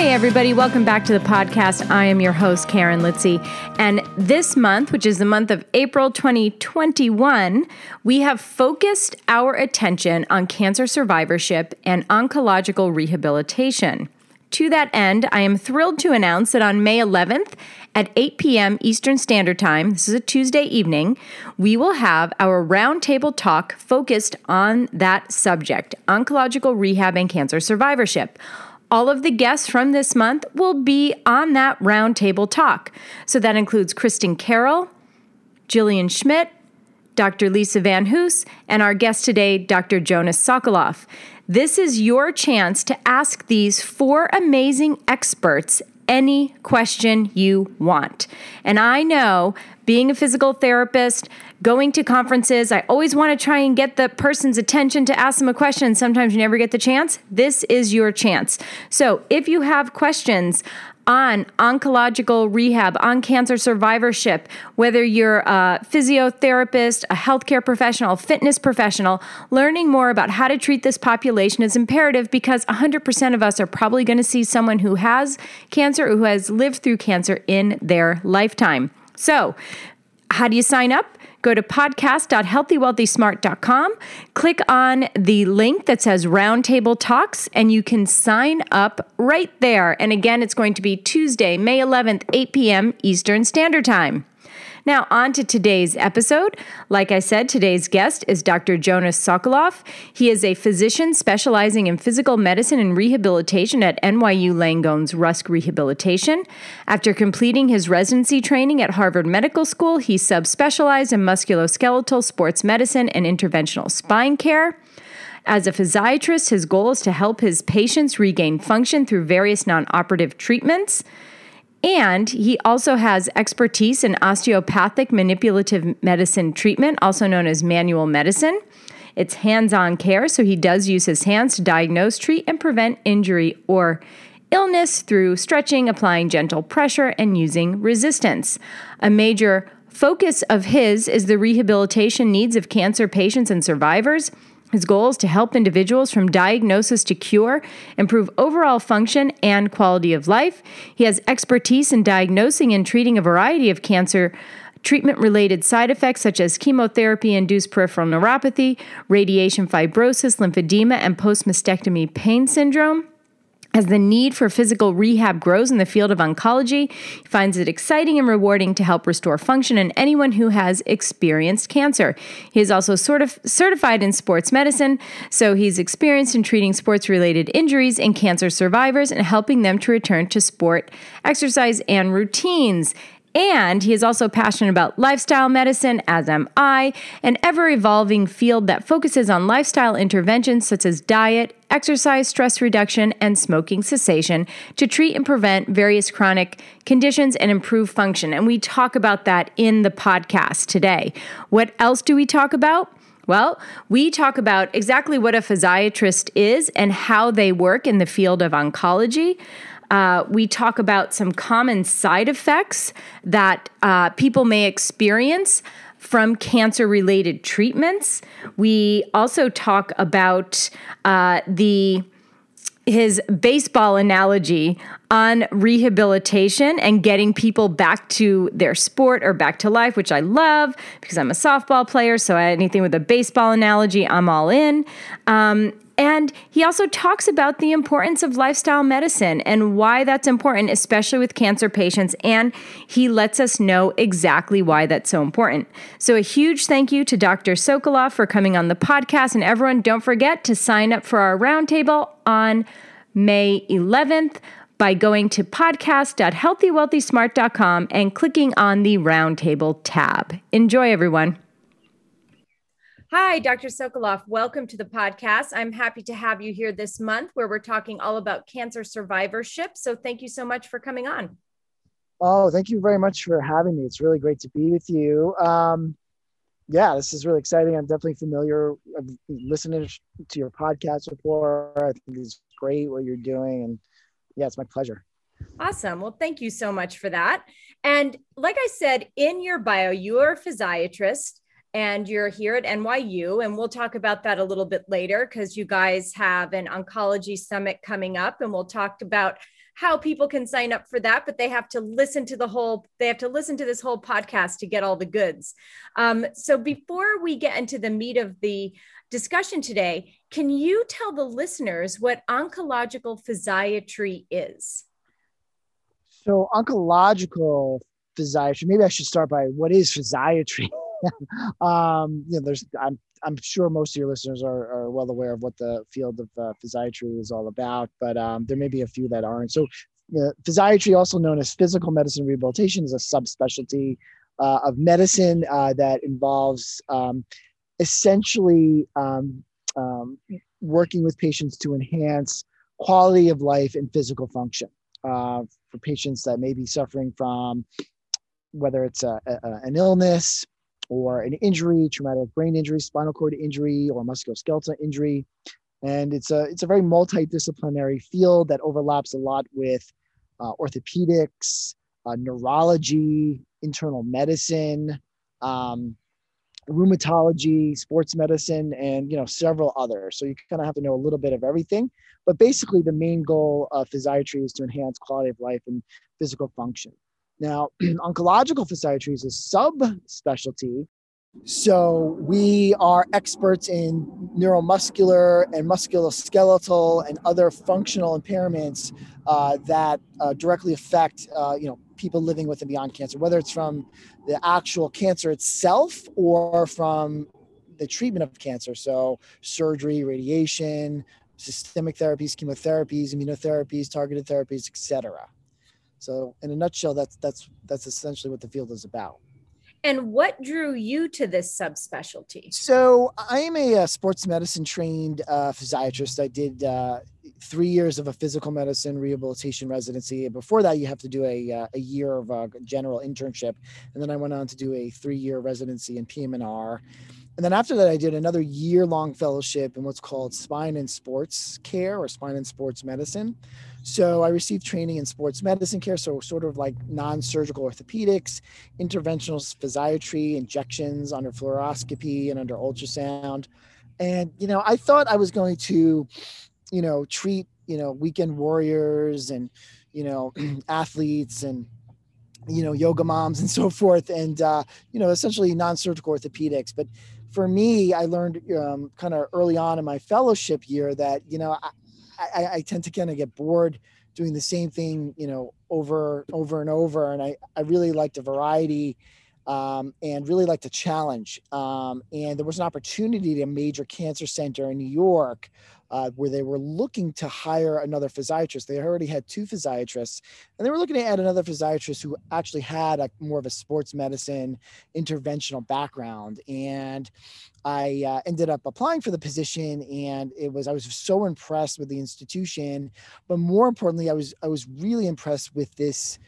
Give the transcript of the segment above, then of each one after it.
Hey, everybody, welcome back to the podcast. I am your host, Karen Litzy. And this month, which is the month of April 2021, we have focused our attention on cancer survivorship and oncological rehabilitation. To that end, I am thrilled to announce that on May 11th at 8 p.m. Eastern Standard Time, this is a Tuesday evening, we will have our roundtable talk focused on that subject oncological rehab and cancer survivorship. All of the guests from this month will be on that roundtable talk. So that includes Kristen Carroll, Jillian Schmidt, Dr. Lisa VanHoose, and our guest today, Dr. Jonas Sokolof. This is your chance to ask these four amazing experts any question you want. And I know being a physical therapist, going to conferences, I always want to try and get the person's attention to ask them a question. Sometimes you never get the chance. This is your chance. So if you have questions, on oncological rehab, on cancer survivorship, whether you're a physiotherapist, a healthcare professional, fitness professional, learning more about how to treat this population is imperative because 100% of us are probably going to see someone who has cancer or who has lived through cancer in their lifetime. So, how do you sign up? Go to podcast.healthywealthysmart.com, click on the link that says Roundtable Talks, and you can sign up right there. And again, it's going to be Tuesday, May 11th, 8 p.m. Eastern Standard Time. Now, on to today's episode. Like I said, today's guest is Dr. Jonas Sokolof. He is a physician specializing in physical medicine and rehabilitation at NYU Langone's Rusk Rehabilitation. After completing his residency training at Harvard Medical School, he subspecialized in musculoskeletal sports medicine and interventional spine care. As a physiatrist, his goal is to help his patients regain function through various non operative treatments. And he also has expertise in osteopathic manipulative medicine treatment, also known as manual medicine. It's hands on care, so he does use his hands to diagnose, treat, and prevent injury or illness through stretching, applying gentle pressure, and using resistance. A major focus of his is the rehabilitation needs of cancer patients and survivors. His goal is to help individuals from diagnosis to cure, improve overall function and quality of life. He has expertise in diagnosing and treating a variety of cancer treatment related side effects such as chemotherapy induced peripheral neuropathy, radiation fibrosis, lymphedema, and post mastectomy pain syndrome. As the need for physical rehab grows in the field of oncology, he finds it exciting and rewarding to help restore function in anyone who has experienced cancer. He is also sort of certified in sports medicine, so he's experienced in treating sports related injuries in cancer survivors and helping them to return to sport, exercise, and routines. And he is also passionate about lifestyle medicine, as am I, an ever evolving field that focuses on lifestyle interventions such as diet, exercise, stress reduction, and smoking cessation to treat and prevent various chronic conditions and improve function. And we talk about that in the podcast today. What else do we talk about? Well, we talk about exactly what a physiatrist is and how they work in the field of oncology. Uh, we talk about some common side effects that uh, people may experience from cancer related treatments. We also talk about uh, the his baseball analogy on rehabilitation and getting people back to their sport or back to life, which I love because I'm a softball player. So anything with a baseball analogy, I'm all in. Um, and he also talks about the importance of lifestyle medicine and why that's important, especially with cancer patients. And he lets us know exactly why that's so important. So, a huge thank you to Dr. Sokolof for coming on the podcast. And everyone, don't forget to sign up for our roundtable on May 11th by going to podcast.healthywealthysmart.com and clicking on the roundtable tab. Enjoy, everyone. Hi, Dr. Sokolof. Welcome to the podcast. I'm happy to have you here this month where we're talking all about cancer survivorship. So, thank you so much for coming on. Oh, thank you very much for having me. It's really great to be with you. Um, yeah, this is really exciting. I'm definitely familiar. I've listening to your podcast before. I think it's great what you're doing, and yeah, it's my pleasure. Awesome. Well, thank you so much for that. And like I said in your bio, you are a physiatrist and you're here at NYU. And we'll talk about that a little bit later because you guys have an oncology summit coming up, and we'll talk about how people can sign up for that, but they have to listen to the whole, they have to listen to this whole podcast to get all the goods. Um, so before we get into the meat of the discussion today, can you tell the listeners what oncological physiatry is? So, oncological physiatry, maybe I should start by what is physiatry? um, you know, there's, I'm, I'm sure most of your listeners are, are well aware of what the field of uh, physiatry is all about, but um, there may be a few that aren't. So, uh, physiatry, also known as physical medicine rehabilitation, is a subspecialty uh, of medicine uh, that involves um, essentially um, um, working with patients to enhance quality of life and physical function uh, for patients that may be suffering from whether it's a, a, an illness or an injury, traumatic brain injury, spinal cord injury, or musculoskeletal injury. And it's a it's a very multidisciplinary field that overlaps a lot with uh, orthopedics, uh, neurology, internal medicine, um, rheumatology, sports medicine, and you know several others. So you kind of have to know a little bit of everything. But basically, the main goal of physiatry is to enhance quality of life and physical function. Now, oncological physiatry is a subspecialty. So we are experts in neuromuscular and musculoskeletal and other functional impairments uh, that uh, directly affect, uh, you know, people living with and beyond cancer, whether it's from the actual cancer itself or from the treatment of cancer. So surgery, radiation, systemic therapies, chemotherapies, immunotherapies, targeted therapies, etc. So in a nutshell, that's that's that's essentially what the field is about. And what drew you to this subspecialty? So I am a, a sports medicine trained uh, physiatrist. I did uh, three years of a physical medicine rehabilitation residency. Before that, you have to do a, uh, a year of a general internship, and then I went on to do a three year residency in PM&R. And then after that, I did another year long fellowship in what's called spine and sports care or spine and sports medicine. So I received training in sports medicine care, so sort of like non-surgical orthopedics, interventional physiatry, injections under fluoroscopy and under ultrasound. And you know, I thought I was going to, you know, treat, you know, weekend warriors and, you know, athletes and you know, yoga moms and so forth, and uh, you know, essentially non-surgical orthopedics. But for me, I learned um, kind of early on in my fellowship year that you know I, I, I tend to kind of get bored doing the same thing, you know, over over and over, and I I really liked a variety. Um, and really like to challenge. Um, and there was an opportunity at a major cancer center in New York uh, where they were looking to hire another physiatrist. They already had two physiatrists, and they were looking to add another physiatrist who actually had a more of a sports medicine interventional background. And I uh, ended up applying for the position, and it was I was so impressed with the institution, but more importantly, I was I was really impressed with this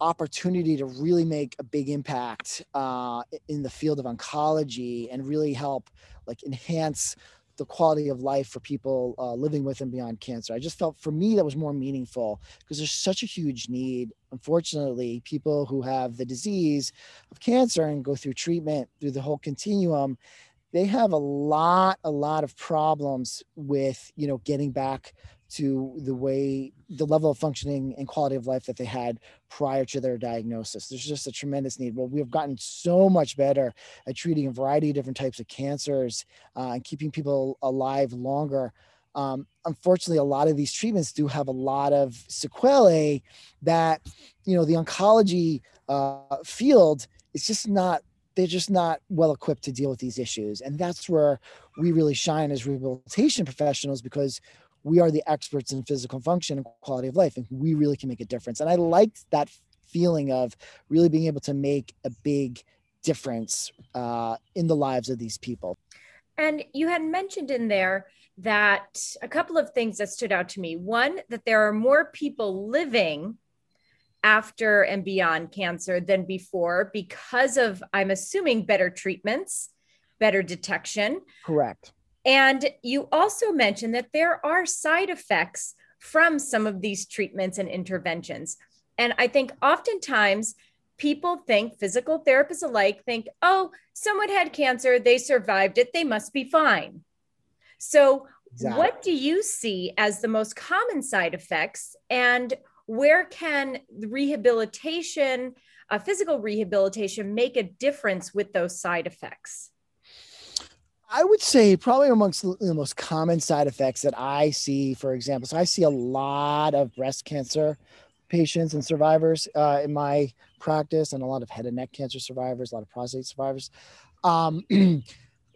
opportunity to really make a big impact uh, in the field of oncology and really help like enhance the quality of life for people uh, living with and beyond cancer. I just felt for me that was more meaningful because there's such a huge need. Unfortunately, people who have the disease of cancer and go through treatment through the whole continuum, they have a lot, a lot of problems with, you know, getting back to the way the level of functioning and quality of life that they had prior to their diagnosis. There's just a tremendous need. Well, we have gotten so much better at treating a variety of different types of cancers uh, and keeping people alive longer. Um, unfortunately, a lot of these treatments do have a lot of sequelae that, you know, the oncology uh, field is just not they're just not well equipped to deal with these issues. And that's where we really shine as rehabilitation professionals because we are the experts in physical function and quality of life and we really can make a difference and i liked that feeling of really being able to make a big difference uh, in the lives of these people. And you had mentioned in there that a couple of things that stood out to me. One, that there are more people living after and beyond cancer than before because of, I'm assuming, better treatments, better detection. Correct. And you also mentioned that there are side effects from some of these treatments and interventions. And I think oftentimes people think, physical therapists alike, think, oh, someone had cancer, they survived it, they must be fine. So, exactly. what do you see as the most common side effects? And where can rehabilitation, uh, physical rehabilitation, make a difference with those side effects? I would say probably amongst the most common side effects that I see, for example, so I see a lot of breast cancer patients and survivors uh, in my practice, and a lot of head and neck cancer survivors, a lot of prostate survivors. Um,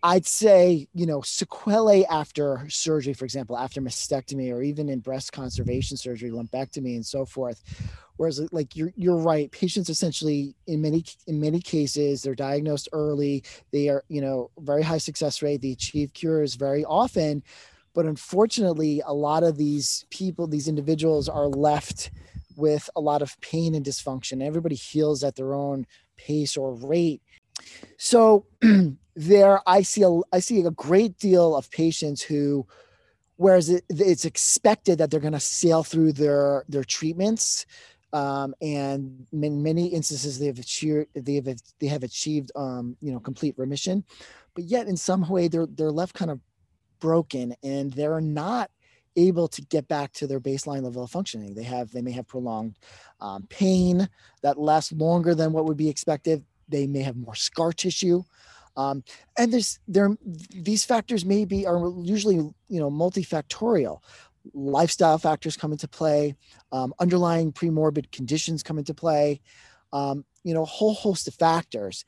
I'd say, you know, sequelae after surgery, for example, after mastectomy or even in breast conservation surgery, lumpectomy, and so forth. Whereas, like you're you're right, patients essentially in many in many cases they're diagnosed early. They are, you know, very high success rate. They achieve cures very often, but unfortunately, a lot of these people, these individuals, are left with a lot of pain and dysfunction. Everybody heals at their own pace or rate. So there I see a I see a great deal of patients who whereas it, it's expected that they're going to sail through their their treatments um, and in many instances they have achieved they have they have achieved um, you know complete remission. But yet in some way they're they're left kind of broken and they're not able to get back to their baseline level of functioning. They have they may have prolonged um, pain that lasts longer than what would be expected. They may have more scar tissue um, and there's there these factors may be are usually you know multifactorial. Lifestyle factors come into play, um, underlying premorbid conditions come into play, um, you know, a whole host of factors.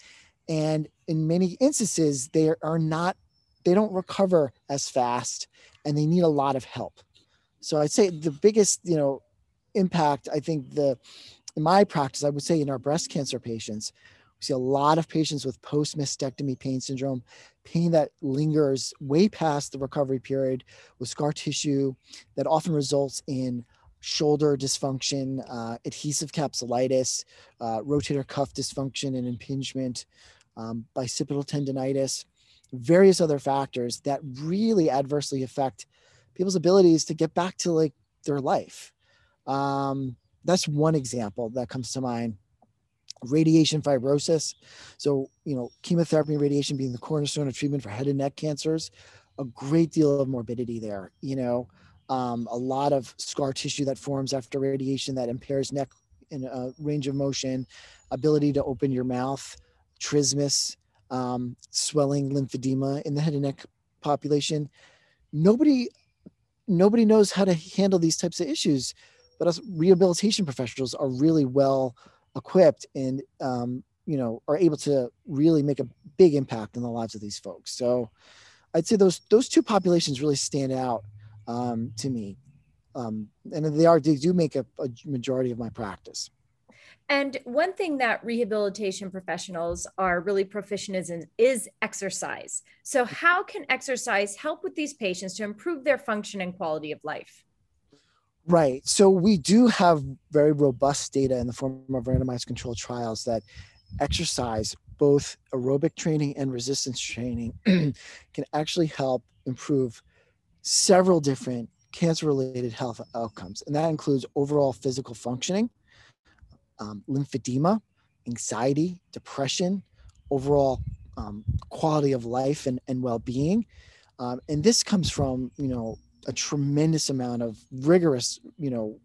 And in many instances, they are not, they don't recover as fast and they need a lot of help. So I'd say the biggest, you know, impact, I think the, in my practice, I would say in our breast cancer patients, we see a lot of patients with post mastectomy pain syndrome, pain that lingers way past the recovery period with scar tissue that often results in shoulder dysfunction, uh, adhesive capsulitis, uh, rotator cuff dysfunction and impingement, um, bicipital tendonitis, various other factors that really adversely affect people's abilities to get back to like their life. Um, that's one example that comes to mind radiation fibrosis. So, you know, chemotherapy and radiation being the cornerstone of treatment for head and neck cancers, a great deal of morbidity there, you know, um, a lot of scar tissue that forms after radiation that impairs neck in a range of motion, ability to open your mouth, trismus, um, swelling, lymphedema in the head and neck population. Nobody, nobody knows how to handle these types of issues, but us rehabilitation professionals are really well equipped and um, you know are able to really make a big impact in the lives of these folks so i'd say those those two populations really stand out um, to me um, and they are they do make a, a majority of my practice and one thing that rehabilitation professionals are really proficient in is exercise. So, how can exercise help with these patients to improve their function and quality of life? Right. So we do have very robust data in the form of randomized controlled trials that exercise, both aerobic training and resistance training, can actually help improve several different cancer related health outcomes. And that includes overall physical functioning, um, lymphedema, anxiety, depression, overall um, quality of life and, and well being. Um, and this comes from, you know, a tremendous amount of rigorous, you know,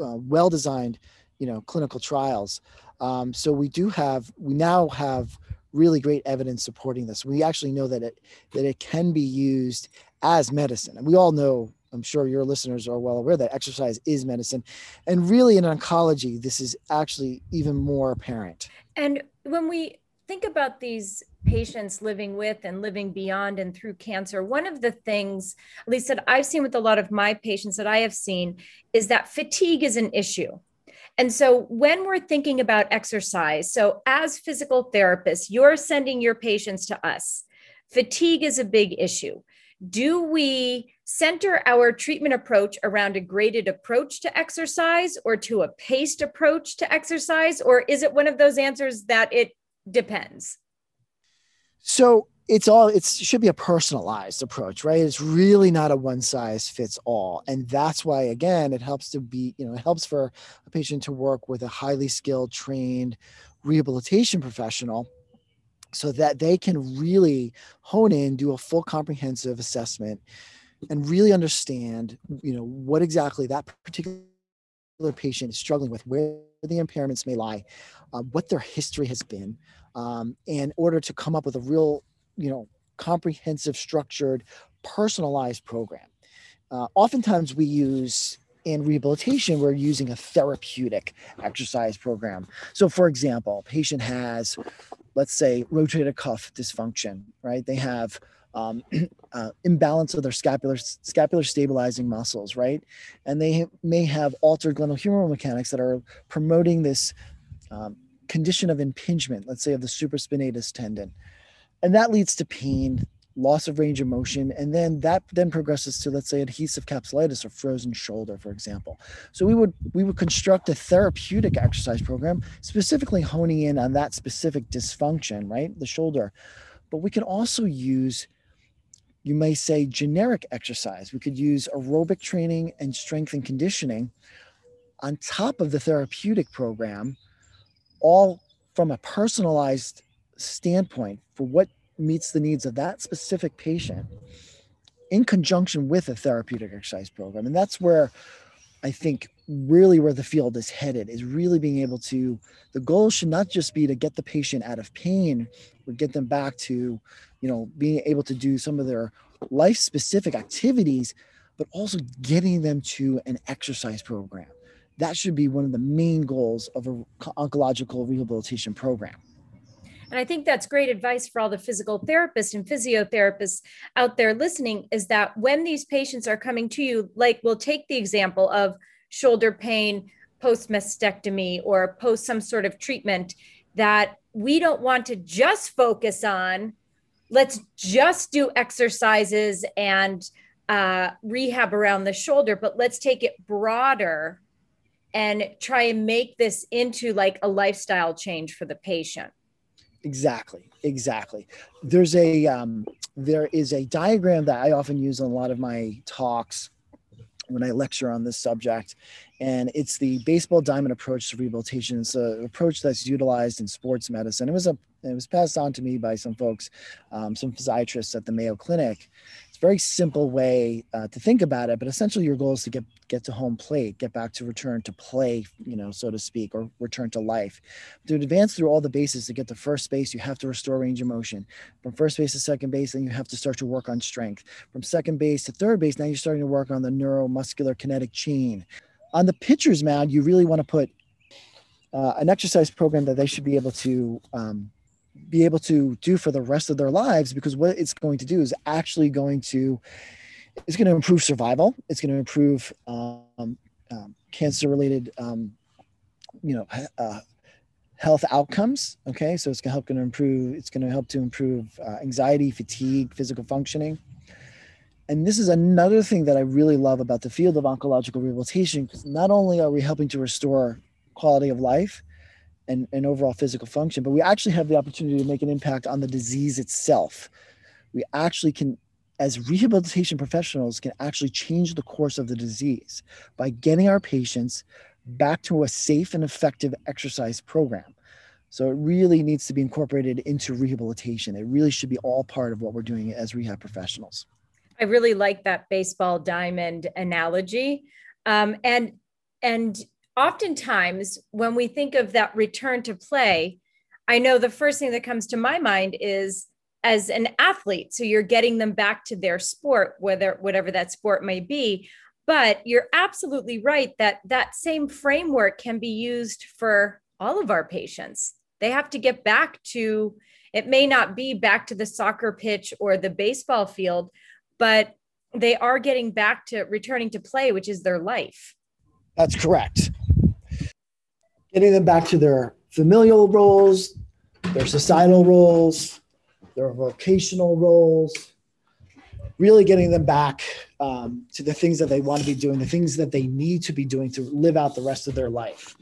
uh, well designed, you know, clinical trials. Um, so we do have, we now have really great evidence supporting this. We actually know that it that it can be used as medicine, and we all know. I'm sure your listeners are well aware that exercise is medicine, and really in oncology, this is actually even more apparent. And when we think about these patients living with and living beyond and through cancer, one of the things, at least that I've seen with a lot of my patients that I have seen, is that fatigue is an issue. And so when we're thinking about exercise, so as physical therapists, you're sending your patients to us. Fatigue is a big issue. Do we center our treatment approach around a graded approach to exercise or to a paced approach to exercise? Or is it one of those answers that it depends? So it's all it should be a personalized approach right it's really not a one size fits all and that's why again it helps to be you know it helps for a patient to work with a highly skilled trained rehabilitation professional so that they can really hone in do a full comprehensive assessment and really understand you know what exactly that particular patient is struggling with where the impairments may lie uh, what their history has been um, in order to come up with a real you know comprehensive structured personalized program. Uh, oftentimes we use in rehabilitation we're using a therapeutic exercise program. So for example patient has let's say rotator cuff dysfunction right? They have um, uh, imbalance of their scapular scapular stabilizing muscles right? And they may have altered glenohumeral mechanics that are promoting this um, condition of impingement let's say of the supraspinatus tendon. And that leads to pain loss of range of motion and then that then progresses to let's say adhesive capsulitis or frozen shoulder for example. So we would we would construct a therapeutic exercise program specifically honing in on that specific dysfunction right? The shoulder. But we can also use you may say generic exercise we could use aerobic training and strength and conditioning on top of the therapeutic program all from a personalized standpoint for what meets the needs of that specific patient in conjunction with a therapeutic exercise program. And that's where I think really where the field is headed is really being able to the goal should not just be to get the patient out of pain or get them back to you know being able to do some of their life specific activities but also getting them to an exercise program. That should be one of the main goals of a oncological rehabilitation program and I think that's great advice for all the physical therapists and physiotherapists out there listening is that when these patients are coming to you, like we'll take the example of shoulder pain post mastectomy or post some sort of treatment, that we don't want to just focus on, let's just do exercises and uh, rehab around the shoulder, but let's take it broader and try and make this into like a lifestyle change for the patient. Exactly. Exactly. There's a um, there is a diagram that I often use in a lot of my talks when I lecture on this subject, and it's the baseball diamond approach to rehabilitation. It's an approach that's utilized in sports medicine. It was a it was passed on to me by some folks, um, some physiatrists at the Mayo Clinic, very simple way uh, to think about it but essentially your goal is to get get to home plate get back to return to play you know so to speak or return to life. To advance through all the bases to get to first base you have to restore range of motion. From first base to second base then you have to start to work on strength. From second base to third base now you're starting to work on the neuromuscular kinetic chain. On the pitcher's mound you really want to put uh, an exercise program that they should be able to um, be able to do for the rest of their lives because what it's going to do is actually going to it's going to improve survival. It's going to improve um, um, cancer related um, you know uh, health outcomes okay? So it's going to help going to improve it's going to help to improve uh, anxiety fatigue physical functioning. And this is another thing that i really love about the field of oncological rehabilitation because not only are we helping to restore quality of life and, and overall physical function, but we actually have the opportunity to make an impact on the disease itself. We actually can, as rehabilitation professionals, can actually change the course of the disease by getting our patients back to a safe and effective exercise program. So it really needs to be incorporated into rehabilitation. It really should be all part of what we're doing as rehab professionals. I really like that baseball diamond analogy. Um, and and oftentimes when we think of that return to play, I know the first thing that comes to my mind is as an athlete. So you're getting them back to their sport, whether whatever that sport may be. But you're absolutely right that that same framework can be used for all of our patients. They have to get back to it may not be back to the soccer pitch or the baseball field, but they are getting back to returning to play, which is their life. That's correct. Getting them back to their familial roles, their societal roles, their vocational roles, really getting them back um, to the things that they want to be doing, the things that they need to be doing to live out the rest of their life.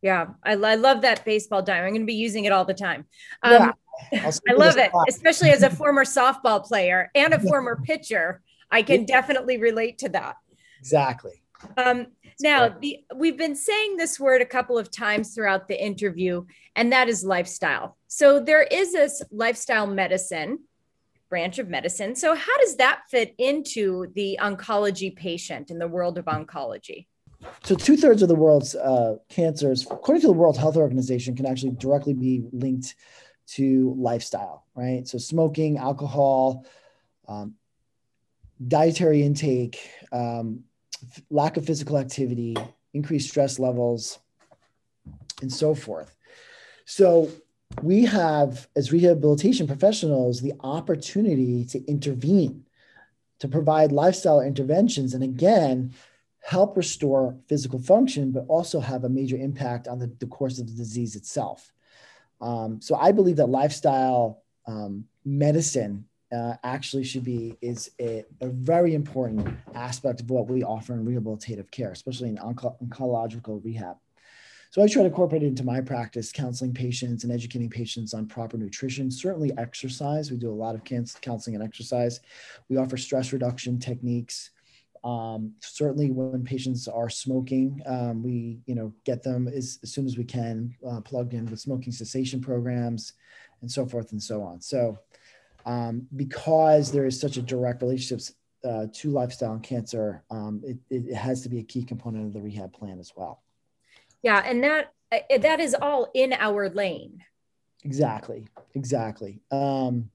Yeah, I, I love that baseball diamond. I'm going to be using it all the time. Um, yeah, I love it, especially as a former softball player and a former pitcher. I can definitely relate to that. Exactly. Um, now, the, we've been saying this word a couple of times throughout the interview, and that is lifestyle. So there is this lifestyle medicine branch of medicine. So how does that fit into the oncology patient in the world of oncology? So two thirds of the world's uh, cancers, according to the World Health Organization, can actually directly be linked to lifestyle, right? So smoking, alcohol, um, dietary intake, um, lack of physical activity, increased stress levels, and so forth. So we have, as rehabilitation professionals, the opportunity to intervene, to provide lifestyle interventions, and again, help restore physical function, but also have a major impact on the, the course of the disease itself. Um, so I believe that lifestyle um, medicine uh, actually should be is a, a, very important aspect of what we offer in rehabilitative care, especially in onco- oncological rehab. So I try to incorporate it into my practice, counseling patients and educating patients on proper nutrition, certainly exercise. We do a lot of counseling and exercise. We offer stress reduction techniques. Um, certainly when patients are smoking, um, we, you know, get them as, as soon as we can uh, plugged in with smoking cessation programs and so forth and so on. So um, because there is such a direct relationship uh, to lifestyle and cancer, um, it, it, has to be a key component of the rehab plan as well. Yeah, and that uh, that is all in our lane. Exactly, exactly. Um,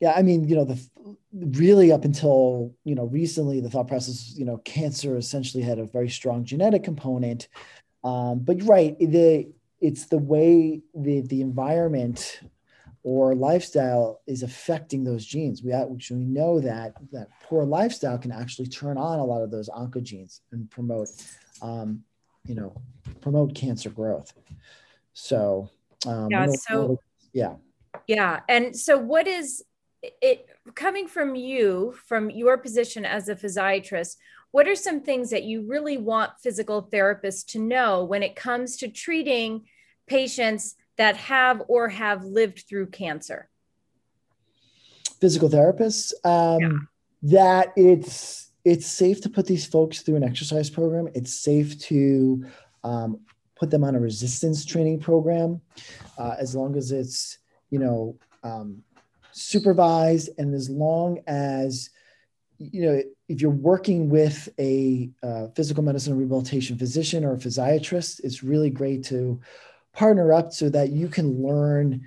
yeah, I mean, you know, the really up until you know recently, the thought process, you know, cancer essentially had a very strong genetic component. Um, but right, the it's the way the the environment or lifestyle is affecting those genes. We actually know that that poor lifestyle can actually turn on a lot of those oncogenes and promote, um, you know, promote cancer growth. So um, yeah, so yeah, yeah, and so what is it coming from you from your position as a physiatrist? What are some things that you really want physical therapists to know when it comes to treating patients that have or have lived through cancer? Physical therapists. Um, yeah. That it's it's safe to put these folks through an exercise program. It's safe to um, put them on a resistance training program, uh, as long as it's you know um, supervised and as long as you know if you're working with a uh, physical medicine rehabilitation physician or a physiatrist, it's really great to partner up so that you can learn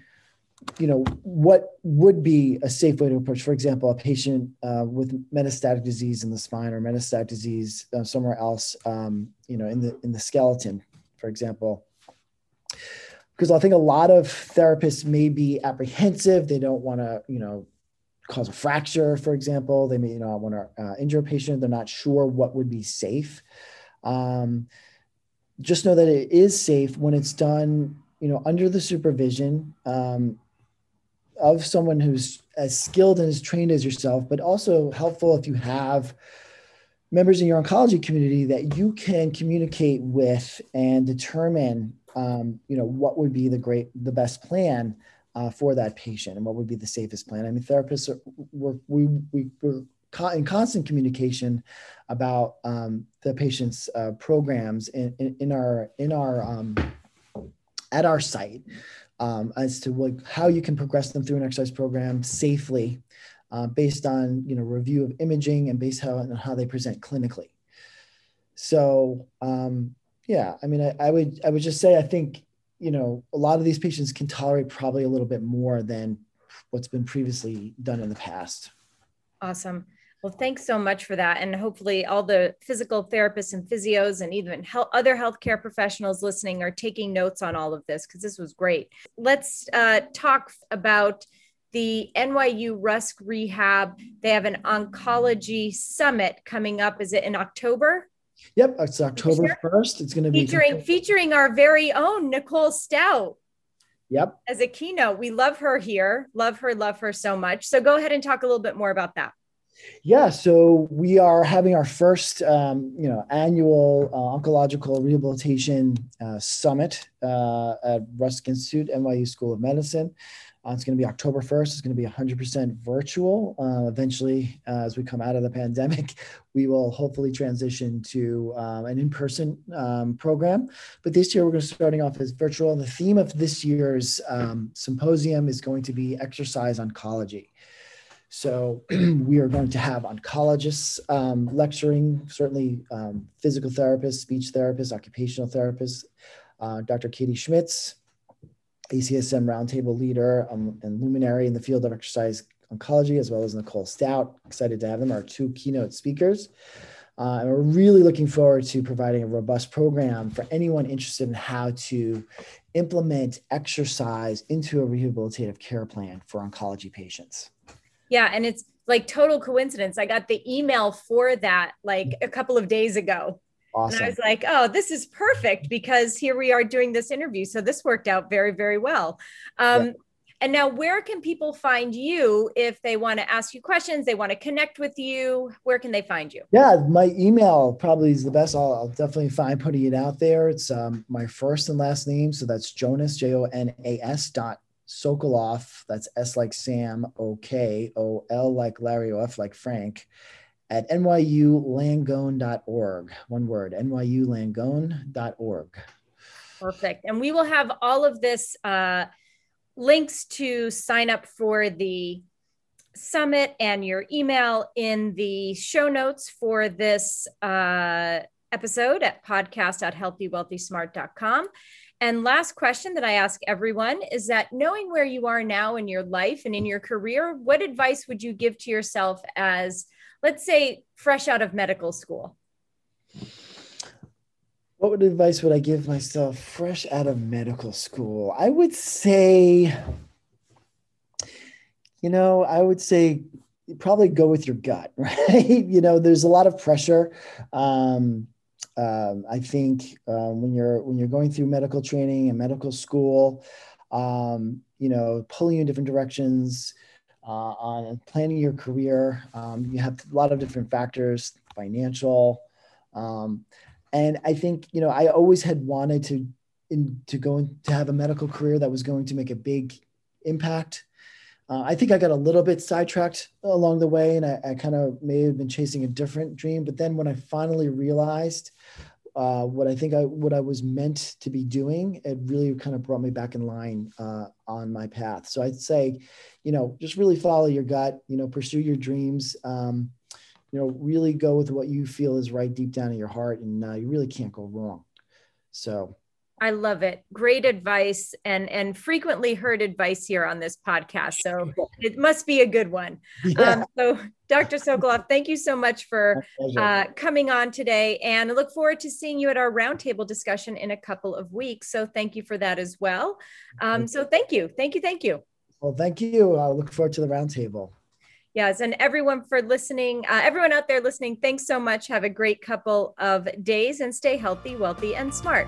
you know what would be a safe way to approach for example a patient uh, with metastatic disease in the spine or metastatic disease uh, somewhere else um, you know in the in the skeleton for example. Because i think a lot of therapists may be apprehensive. They don't want to you know cause a fracture for example. They may not want to uh, injure a patient. They're not sure what would be safe. Um, just know that it is safe when it's done, you know, under the supervision um, of someone who's as skilled and as trained as yourself, but also helpful if you have members in your oncology community that you can communicate with and determine, um, you know, what would be the great, the best plan uh, for that patient and what would be the safest plan. I mean, therapists are, we're, we, we, in constant communication about um, the patient's uh, programs in, in, in, our in our um, at our site um, as to like how you can progress them through an exercise program safely uh, based on you know review of imaging and based on how they present clinically. So um, yeah i mean I, I would i would just say i think you know a lot of these patients can tolerate probably a little bit more than what's been previously done in the past. Awesome well, thanks so much for that. And hopefully, all the physical therapists and physios and even health, other healthcare professionals listening are taking notes on all of this because this was great. Let's uh, talk about the NYU Rusk Rehab. They have an oncology summit coming up. Is it in October? Yep, it's October first. It's going to be featuring featuring our very own Nicole Stout. Yep. As a keynote, we love her here. Love her, love her so much. So go ahead and talk a little bit more about that. Yeah, so we are having our first, um, you know, annual uh, oncological rehabilitation uh, summit uh, at Rusk Institute, NYU School of Medicine. Uh, it's going to be October 1st. It's going to be 100% virtual. Uh, eventually, uh, as we come out of the pandemic, we will hopefully transition to um, an in person um, program. But this year, we're going to starting off as virtual. And the theme of this year's um, symposium is going to be exercise oncology. So we are going to have oncologists um, lecturing, certainly um, physical therapists, speech therapists, occupational therapists, uh, Dr. Katie Schmitz, ACSM roundtable leader um, and luminary in the field of exercise oncology, as well as Nicole Stout. Excited to have them, our two keynote speakers. Uh, and we're really looking forward to providing a robust program for anyone interested in how to implement exercise into a rehabilitative care plan for oncology patients. Yeah, and it's like total coincidence. I got the email for that like a couple of days ago. Awesome. And I was like, oh, this is perfect because here we are doing this interview. So this worked out very, very well. Um, yeah. And now, where can people find you if they want to ask you questions? They want to connect with you. Where can they find you? Yeah, my email probably is the best. I'll, I'll definitely find putting it out there. It's um, my first and last name. So that's Jonas, J O N A S dot Sokolof. That's S like Sam, O K, O L like Larry, O F like Frank at nyulangone.org. One word, nyulangone.org. Perfect. And we will have all of this uh, links to sign up for the summit and your email in the show notes for this uh, episode at podcast.healthywealthysmart.com. And last question that I ask everyone is that knowing where you are now in your life and in your career, what advice would you give to yourself as let's say fresh out of medical school? What would advice would I give myself fresh out of medical school? I would say, you know, I would say probably go with your gut, right? you know, there's a lot of pressure. Um, um, I think um, when you're when you're going through medical training and medical school, um, you know, pulling you in different directions, uh, on planning your career. Um, you have a lot of different factors, financial. Um, and I think, you know, I always had wanted to, in, to go in, to have a medical career that was going to make a big impact. Uh, I think I got a little bit sidetracked along the way and I, I kind of may have been chasing a different dream. But then when I finally realized uh, what I think I what I was meant to be doing, it really kind of brought me back in line uh, on my path. So I'd say, you know, just really follow your gut. You know, pursue your dreams. Um, you know, really go with what you feel is right deep down in your heart, and uh, you really can't go wrong. So I love it. Great advice and and frequently heard advice here on this podcast. So it must be a good one. Yeah. Um, so Dr. Sokolof, thank you so much for uh, coming on today and I look forward to seeing you at our roundtable discussion in a couple of weeks. So thank you for that as well. Um, so thank you. Thank you. Thank you. Well, thank you. I look forward to the roundtable. Yes, and everyone for listening, uh, everyone out there listening, thanks so much. Have a great couple of days and stay healthy, wealthy, and smart.